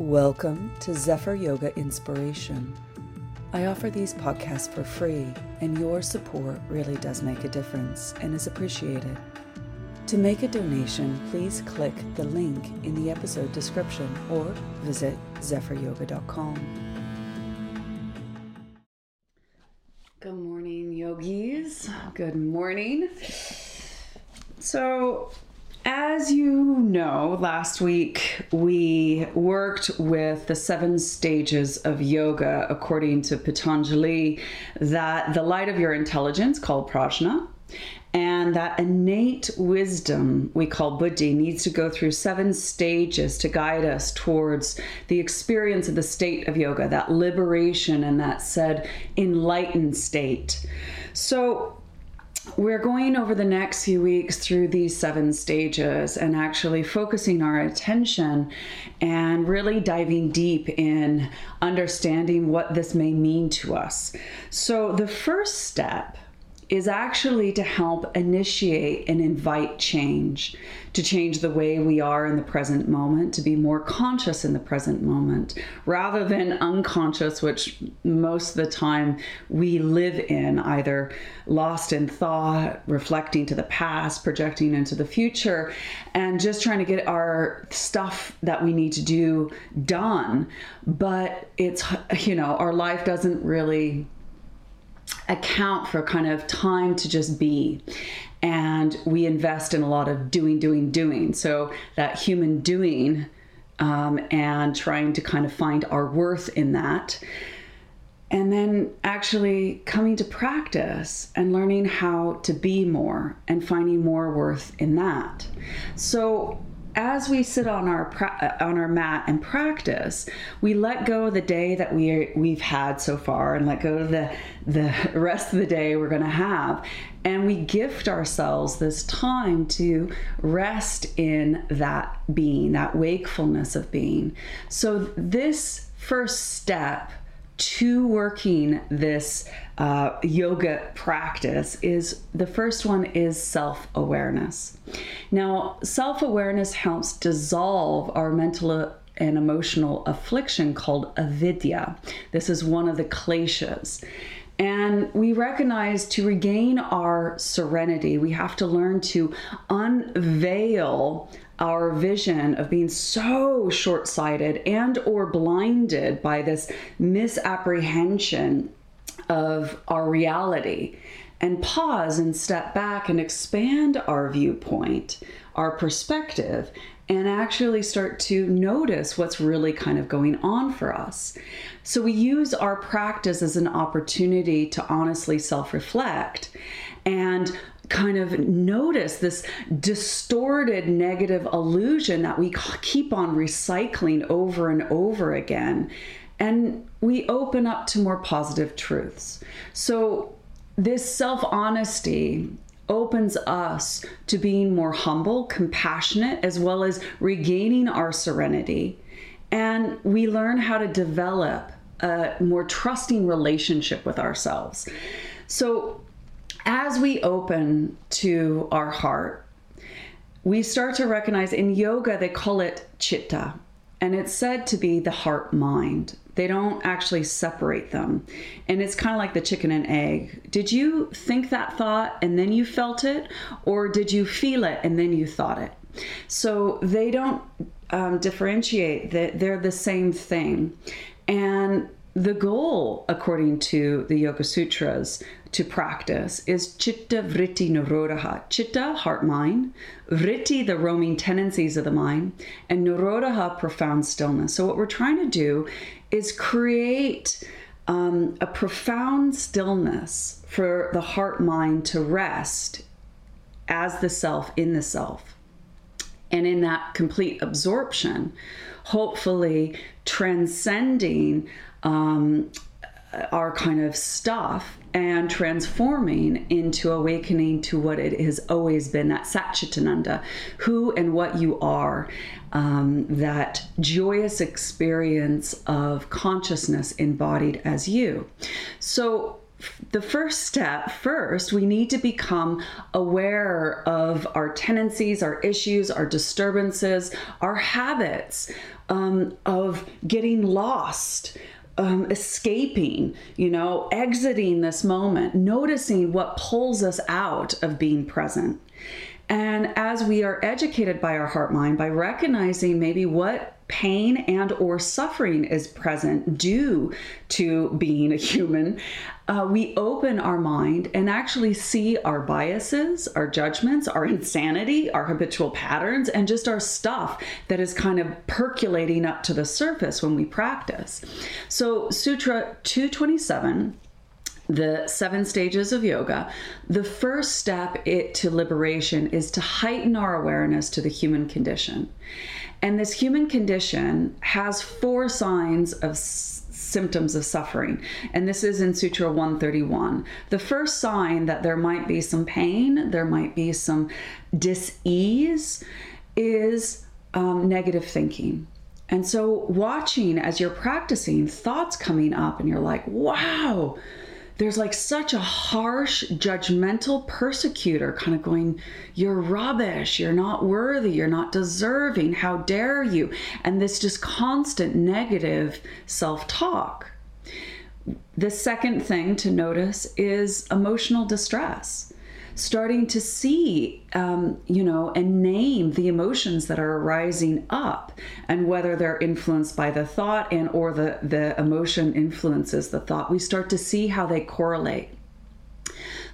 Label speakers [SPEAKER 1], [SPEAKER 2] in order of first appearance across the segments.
[SPEAKER 1] Welcome to Zephyr Yoga Inspiration. I offer these podcasts for free, and your support really does make a difference and is appreciated. To make a donation, please click the link in the episode description or visit zephyryoga.com. Good morning, yogis. Good morning. So, as you know, last week we worked with the seven stages of yoga according to Patanjali, that the light of your intelligence, called prajna, and that innate wisdom we call buddhi needs to go through seven stages to guide us towards the experience of the state of yoga, that liberation and that said enlightened state. So, we're going over the next few weeks through these seven stages and actually focusing our attention and really diving deep in understanding what this may mean to us. So, the first step is actually to help initiate and invite change, to change the way we are in the present moment, to be more conscious in the present moment, rather than unconscious, which most of the time we live in, either lost in thought, reflecting to the past, projecting into the future, and just trying to get our stuff that we need to do done. But it's, you know, our life doesn't really account for kind of time to just be. And we invest in a lot of doing doing doing. So that human doing um, and trying to kind of find our worth in that. And then actually coming to practice and learning how to be more and finding more worth in that. So as we sit on our pra- uh, on our mat and practice, we let go of the day that we we've had so far, and let go of the the rest of the day we're going to have, and we gift ourselves this time to rest in that being, that wakefulness of being. So this first step to working this uh, yoga practice is the first one is self awareness. Now, self awareness helps dissolve our mental and emotional affliction called avidya. This is one of the kleshas. And we recognize to regain our serenity, we have to learn to unveil our vision of being so short-sighted and or blinded by this misapprehension of our reality and pause and step back and expand our viewpoint, our perspective, and actually start to notice what's really kind of going on for us. So we use our practice as an opportunity to honestly self reflect and kind of notice this distorted negative illusion that we keep on recycling over and over again. And we open up to more positive truths. So, this self honesty opens us to being more humble, compassionate, as well as regaining our serenity. And we learn how to develop a more trusting relationship with ourselves. So, as we open to our heart, we start to recognize in yoga, they call it chitta, and it's said to be the heart mind. They don't actually separate them. And it's kind of like the chicken and egg. Did you think that thought and then you felt it? Or did you feel it and then you thought it? So they don't um, differentiate, they're the same thing. And the goal, according to the Yoga Sutras, to practice is chitta vritti nirodha. Chitta, heart mind, vritti, the roaming tendencies of the mind, and nirodha, profound stillness. So, what we're trying to do is create um, a profound stillness for the heart mind to rest as the self in the self. And in that complete absorption, hopefully transcending um, our kind of stuff and transforming into awakening to what it has always been that Satchitananda, who and what you are, um, that joyous experience of consciousness embodied as you. So, the first step first we need to become aware of our tendencies our issues our disturbances our habits um, of getting lost um, escaping, you know, exiting this moment, noticing what pulls us out of being present. And as we are educated by our heart mind, by recognizing maybe what pain and or suffering is present due to being a human uh, we open our mind and actually see our biases our judgments our insanity our habitual patterns and just our stuff that is kind of percolating up to the surface when we practice. So sutra 227 the seven stages of yoga, the first step it to liberation is to heighten our awareness to the human condition. And this human condition has four signs of s- symptoms of suffering. And this is in Sutra 131. The first sign that there might be some pain, there might be some dis-ease, is um, negative thinking. And so, watching as you're practicing, thoughts coming up, and you're like, wow, there's like such a harsh, judgmental persecutor kind of going, You're rubbish. You're not worthy. You're not deserving. How dare you? And this just constant negative self talk. The second thing to notice is emotional distress starting to see, um, you know, and name the emotions that are rising up, and whether they're influenced by the thought and or the the emotion influences the thought. We start to see how they correlate.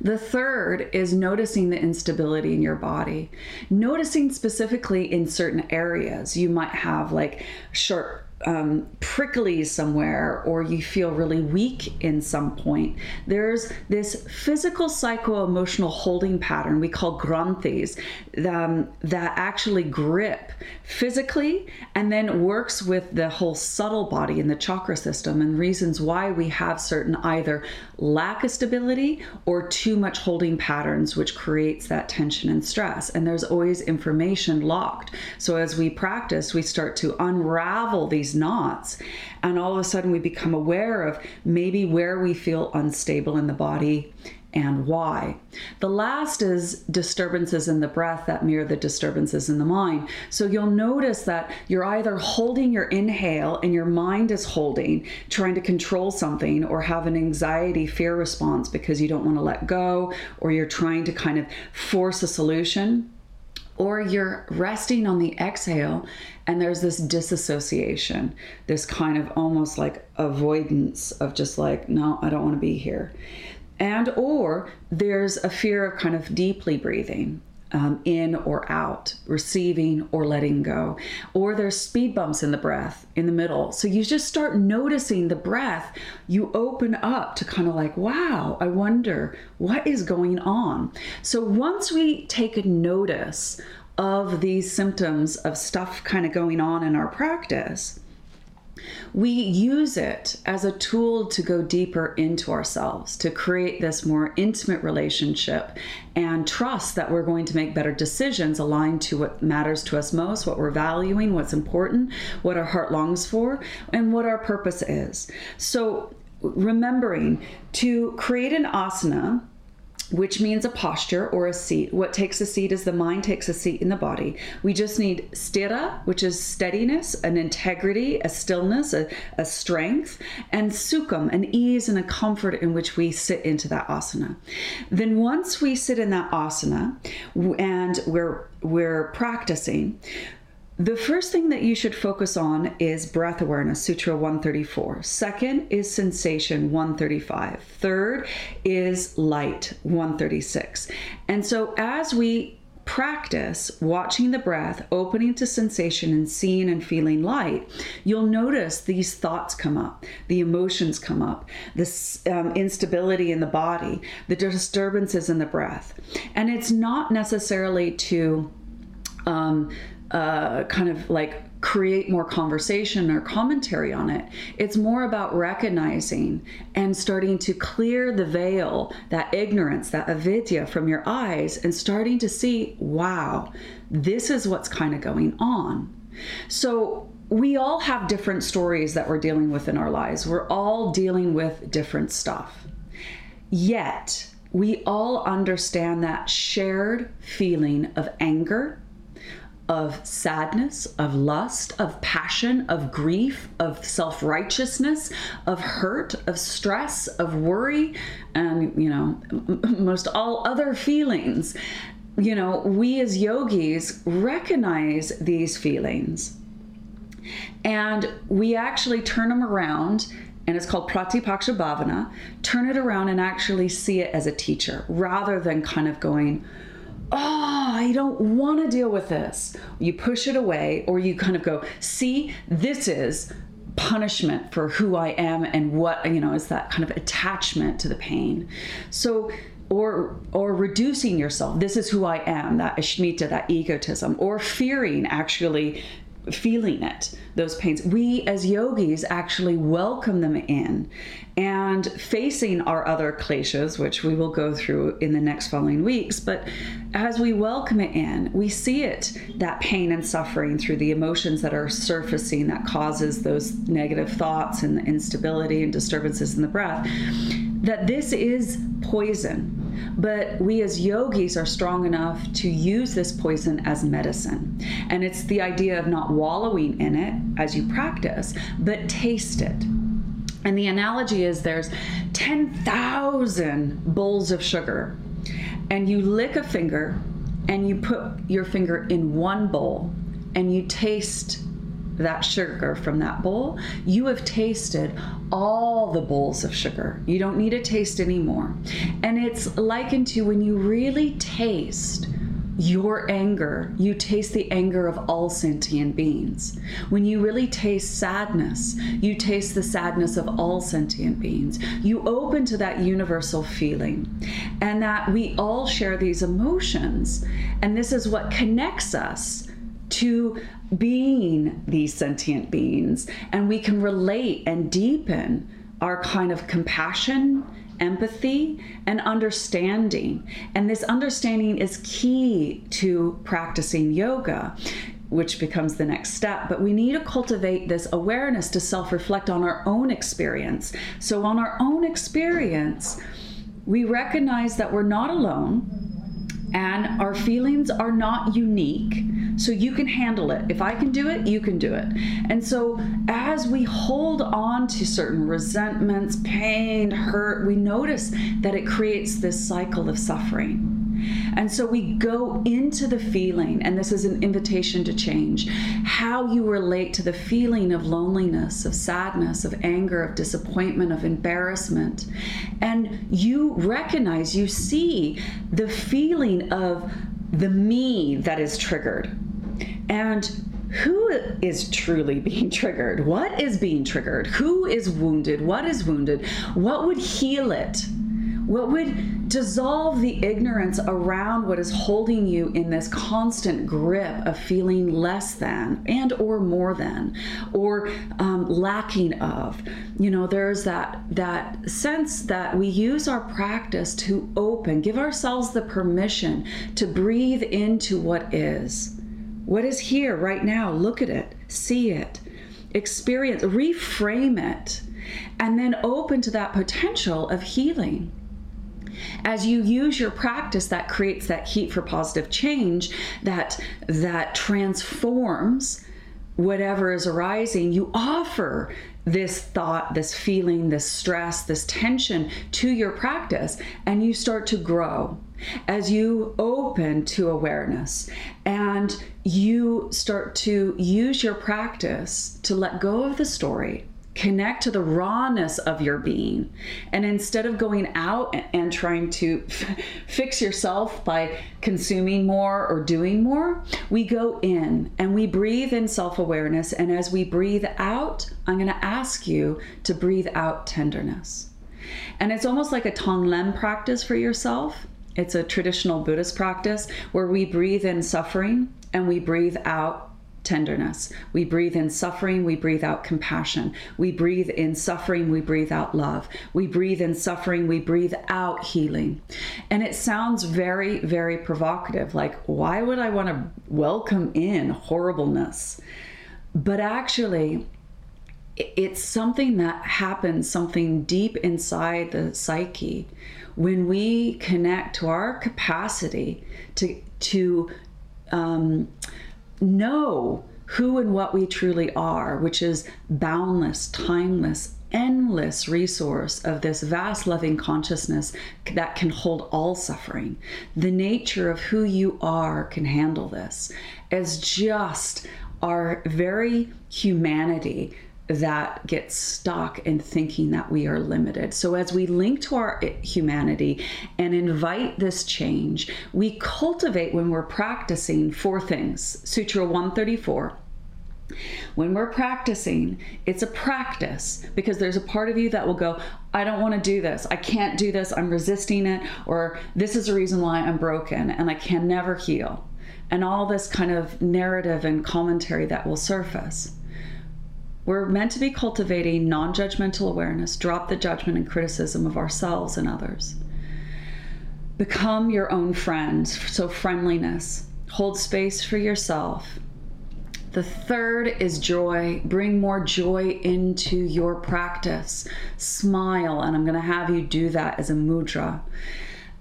[SPEAKER 1] The third is noticing the instability in your body. Noticing specifically in certain areas. You might have like sharp um, prickly somewhere or you feel really weak in some point. There's this physical psycho emotional holding pattern we call granthis um, that actually grip physically and then works with the whole subtle body in the chakra system and reasons why we have certain either lack of stability or too much holding patterns, which creates that tension and stress. And there's always information locked. So as we practice, we start to unravel these knots, and all of a sudden we become aware of maybe where we feel unstable in the body and why. The last is disturbances in the breath that mirror the disturbances in the mind. So you'll notice that you're either holding your inhale and your mind is holding, trying to control something, or have an anxiety fear response because you don't want to let go, or you're trying to kind of force a solution. Or you're resting on the exhale and there's this disassociation, this kind of almost like avoidance of just like, no, I don't want to be here. And or there's a fear of kind of deeply breathing um, in or out, receiving or letting go. Or there's speed bumps in the breath in the middle. So you just start noticing the breath. You open up to kind of like, wow, I wonder what is going on. So once we take a notice of these symptoms of stuff kind of going on in our practice, we use it as a tool to go deeper into ourselves, to create this more intimate relationship and trust that we're going to make better decisions aligned to what matters to us most, what we're valuing, what's important, what our heart longs for, and what our purpose is. So, remembering to create an asana which means a posture or a seat. What takes a seat is the mind takes a seat in the body. We just need stira, which is steadiness, an integrity, a stillness, a, a strength, and sukham, an ease and a comfort in which we sit into that asana. Then once we sit in that asana and we're we're practicing, the first thing that you should focus on is breath awareness, Sutra 134. Second is sensation, 135. Third is light, 136. And so as we practice watching the breath, opening to sensation, and seeing and feeling light, you'll notice these thoughts come up, the emotions come up, this um, instability in the body, the disturbances in the breath. And it's not necessarily to um, uh, kind of like create more conversation or commentary on it. It's more about recognizing and starting to clear the veil, that ignorance, that avidya from your eyes, and starting to see, wow, this is what's kind of going on. So, we all have different stories that we're dealing with in our lives. We're all dealing with different stuff. Yet, we all understand that shared feeling of anger, of sadness, of lust, of passion, of grief, of self righteousness, of hurt, of stress, of worry, and, you know, most all other feelings. You know, we as yogis recognize these feelings and we actually turn them around and it's called Pratipaksha Bhavana. Turn it around and actually see it as a teacher rather than kind of going, oh, I don't want to deal with this. You push it away, or you kind of go, see, this is punishment for who I am and what, you know, is that kind of attachment to the pain. So, or or reducing yourself this is who i am that ashmita that egotism or fearing actually feeling it, those pains. We as yogis actually welcome them in and facing our other kleshas, which we will go through in the next following weeks. But as we welcome it in, we see it, that pain and suffering through the emotions that are surfacing that causes those negative thoughts and the instability and disturbances in the breath, that this is poison but we as yogis are strong enough to use this poison as medicine. And it's the idea of not wallowing in it as you practice, but taste it. And the analogy is there's 10,000 bowls of sugar, and you lick a finger and you put your finger in one bowl and you taste that sugar from that bowl, you have tasted all the bowls of sugar. You don't need to taste anymore. And it's likened to when you really taste your anger, you taste the anger of all sentient beings. When you really taste sadness, you taste the sadness of all sentient beings. You open to that universal feeling and that we all share these emotions. And this is what connects us to being these sentient beings. And we can relate and deepen our kind of compassion, empathy, and understanding. And this understanding is key to practicing yoga. Which becomes the next step. But we need to cultivate this awareness to self reflect on our own experience. So, on our own experience, we recognize that we're not alone and our feelings are not unique. So you can handle it. If I can do it, you can do it. And so as we hold on to certain resentments, pain, hurt, we notice that it creates this cycle of suffering. And so we go into the feeling, and this is an invitation to change how you relate to the feeling of loneliness, of sadness, of anger, of disappointment, of embarrassment. And you recognize, you see the feeling of the me that is triggered. And who is truly being triggered? What is being triggered? Who is wounded? What is wounded? What would heal it? What would dissolve the ignorance around what is holding you in this constant grip of feeling less than and or more than or um, lacking of? You know, there's that that sense that we use our practice to open, give ourselves the permission to breathe into what is. What is here right now? Look at it, see it, experience, reframe it, and then open to that potential of healing. As you use your practice that creates that heat for positive change that that transforms whatever is arising you offer this thought this feeling this stress this tension to your practice and you start to grow as you open to awareness and you start to use your practice to let go of the story connect to the rawness of your being. And instead of going out and trying to f- fix yourself by consuming more or doing more, we go in and we breathe in self awareness. And as we breathe out, I'm going to ask you to breathe out tenderness. And it's almost like a Tonglen practice for yourself. It's a traditional Buddhist practice where we breathe in suffering and we breathe out tenderness. We breathe in suffering, we breathe out compassion. We breathe in suffering, we breathe out love. We breathe in suffering, we breathe out healing. And it sounds very, very provocative like, why would I want to welcome in horribleness? But actually, it's something that happens, something deep inside the psyche when we connect to our capacity to to um, know who and what we truly are, which is boundless, timeless, endless resource of this vast loving consciousness that can hold all suffering. The nature of who you are can handle this as just our very humanity that gets stuck in thinking that we are limited. So, as we link to our humanity and invite this change, we cultivate when we're practicing four things Sutra 134. When we're practicing, it's a practice because there's a part of you that will go, I don't want to do this. I can't do this. I'm resisting it. Or this is the reason why I'm broken and I can never heal. And all this kind of narrative and commentary that will surface. We're meant to be cultivating non judgmental awareness, drop the judgment and criticism of ourselves and others. Become your own friend, so friendliness. Hold space for yourself. The third is joy. Bring more joy into your practice. Smile, and I'm going to have you do that as a mudra.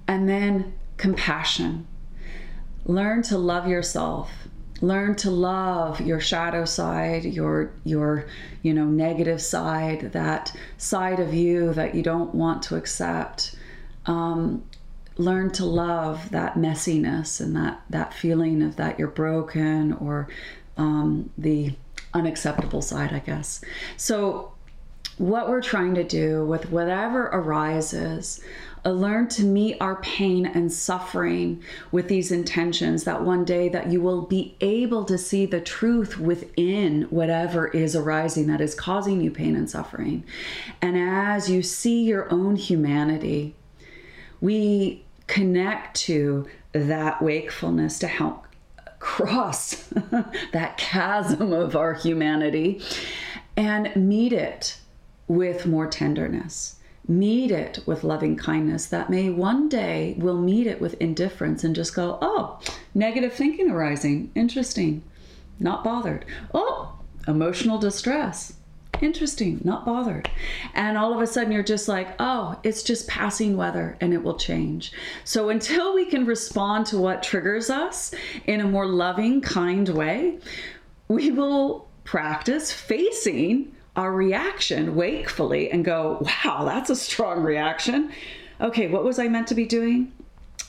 [SPEAKER 1] And then compassion. Learn to love yourself learn to love your shadow side your your you know negative side that side of you that you don't want to accept. Um, learn to love that messiness and that that feeling of that you're broken or um, the unacceptable side i guess. So what we're trying to do with whatever arises Uh, learn to meet our pain and suffering with these intentions that one day that you will be able to see the truth within whatever is arising that is causing you pain and suffering. And as you see your own humanity we connect to that wakefulness to help cross that chasm of our humanity and meet it with more tenderness meet it with loving kindness that may one day we'll meet it with indifference and just go oh negative thinking arising. Interesting. Not bothered. Oh emotional distress. Interesting. Not bothered. And all of a sudden you're just like oh it's just passing weather and it will change. So until we can respond to what triggers us in a more loving kind way we will practice facing our reaction wakefully and go, wow, that's a strong reaction. Okay, what was I meant to be doing?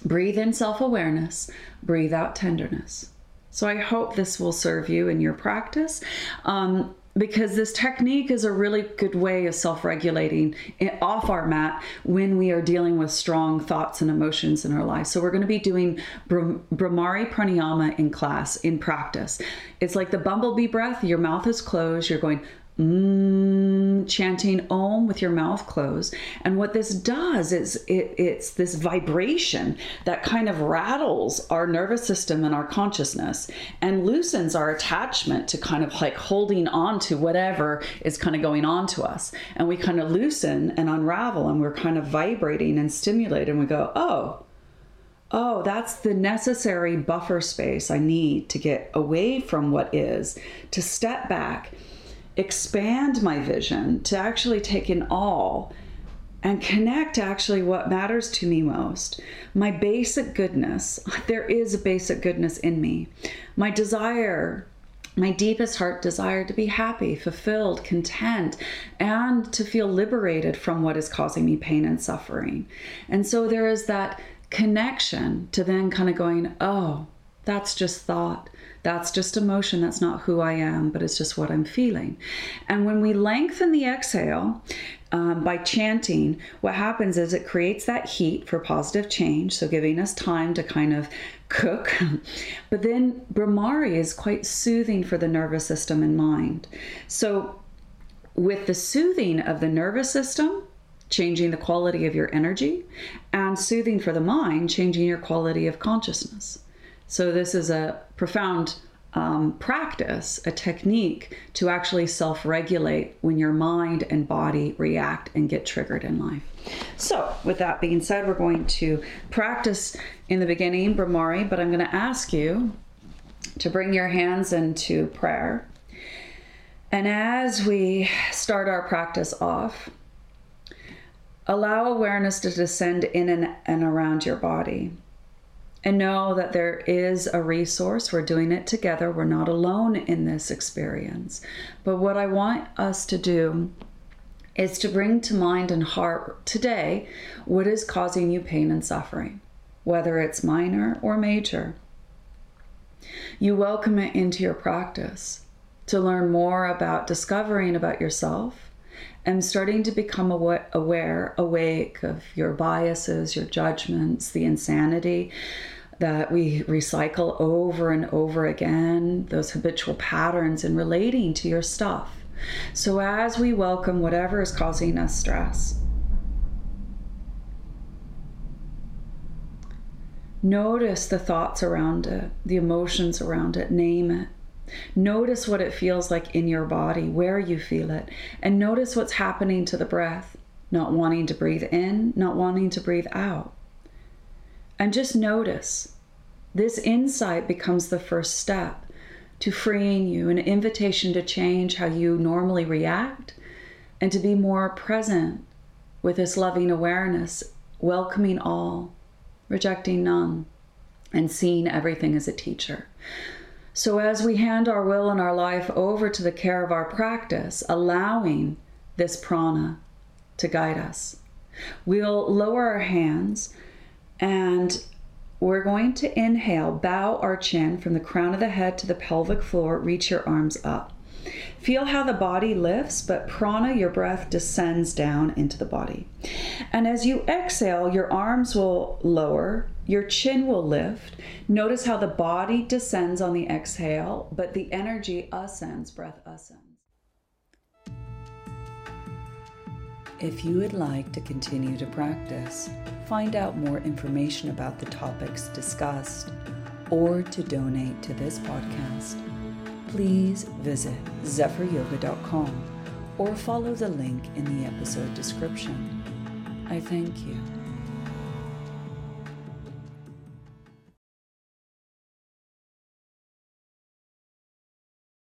[SPEAKER 1] Breathe in self awareness, breathe out tenderness. So I hope this will serve you in your practice. Um, because this technique is a really good way of self regulating off our mat when we are dealing with strong thoughts and emotions in our life. So, we're going to be doing Bhramari Pranayama in class, in practice. It's like the bumblebee breath, your mouth is closed, you're going mm, chanting om with your mouth closed. And what this does is it, it's this vibration that kind of rattles our nervous system and our consciousness and loosens our attachment to kind of like holding on to whatever is kind of going on to us. And we kind of loosen and unravel and we're kind of vibrating and stimulated and we go, oh, oh, that's the necessary buffer space I need to get away from what is, to step back expand my vision to actually take in all and connect actually what matters to me most. My basic goodness, there is a basic goodness in me. My desire, my deepest heart desire to be happy, fulfilled, content, and to feel liberated from what is causing me pain and suffering. And so there is that connection to then kind of going, oh, that's just thought. That's just emotion. That's not who I am, but it's just what I'm feeling. And when we lengthen the exhale um, by chanting, what happens is it creates that heat for positive change, so giving us time to kind of cook. but then Bhramari is quite soothing for the nervous system and mind. So, with the soothing of the nervous system, changing the quality of your energy, and soothing for the mind, changing your quality of consciousness. So, this is a profound um, practice, a technique to actually self regulate when your mind and body react and get triggered in life. So, with that being said, we're going to practice in the beginning, Bhramari, but I'm going to ask you to bring your hands into prayer And as we start our practice off, allow awareness to descend in and, and around your body. And know that there is a resource. We're doing it together. We're not alone in this experience. But what I want us to do is to bring to mind and heart today what is causing you pain and suffering, whether it's minor or major. You welcome it into your practice to learn more about discovering about yourself and starting to become aware, awake of your biases, your judgments, the insanity that we recycle over and over again, those habitual patterns in relating to your stuff. So, as we welcome whatever is causing us stress, notice the thoughts around it, the emotions around it, name it. Notice what it feels like in your body, where you feel it, and notice what's happening to the breath. Not wanting to breathe in, not wanting to breathe out. And just notice. This insight becomes the first step to freeing you, an invitation to change how you normally react and to be more present with this loving awareness, welcoming all, rejecting none, and seeing everything as a teacher. So, as we hand our will and our life over to the care of our practice, allowing this prana to guide us, we'll lower our hands and we're going to inhale, bow our chin from the crown of the head to the pelvic floor, reach your arms up. Feel how the body lifts, but prana, your breath, descends down into the body. And as you exhale, your arms will lower, your chin will lift. Notice how the body descends on the exhale, but the energy ascends, breath ascends. If you would like to continue to practice, find out more information about the topics discussed, or to donate to this podcast, please visit zephyryoga.com or follow the link in the episode description. I thank you.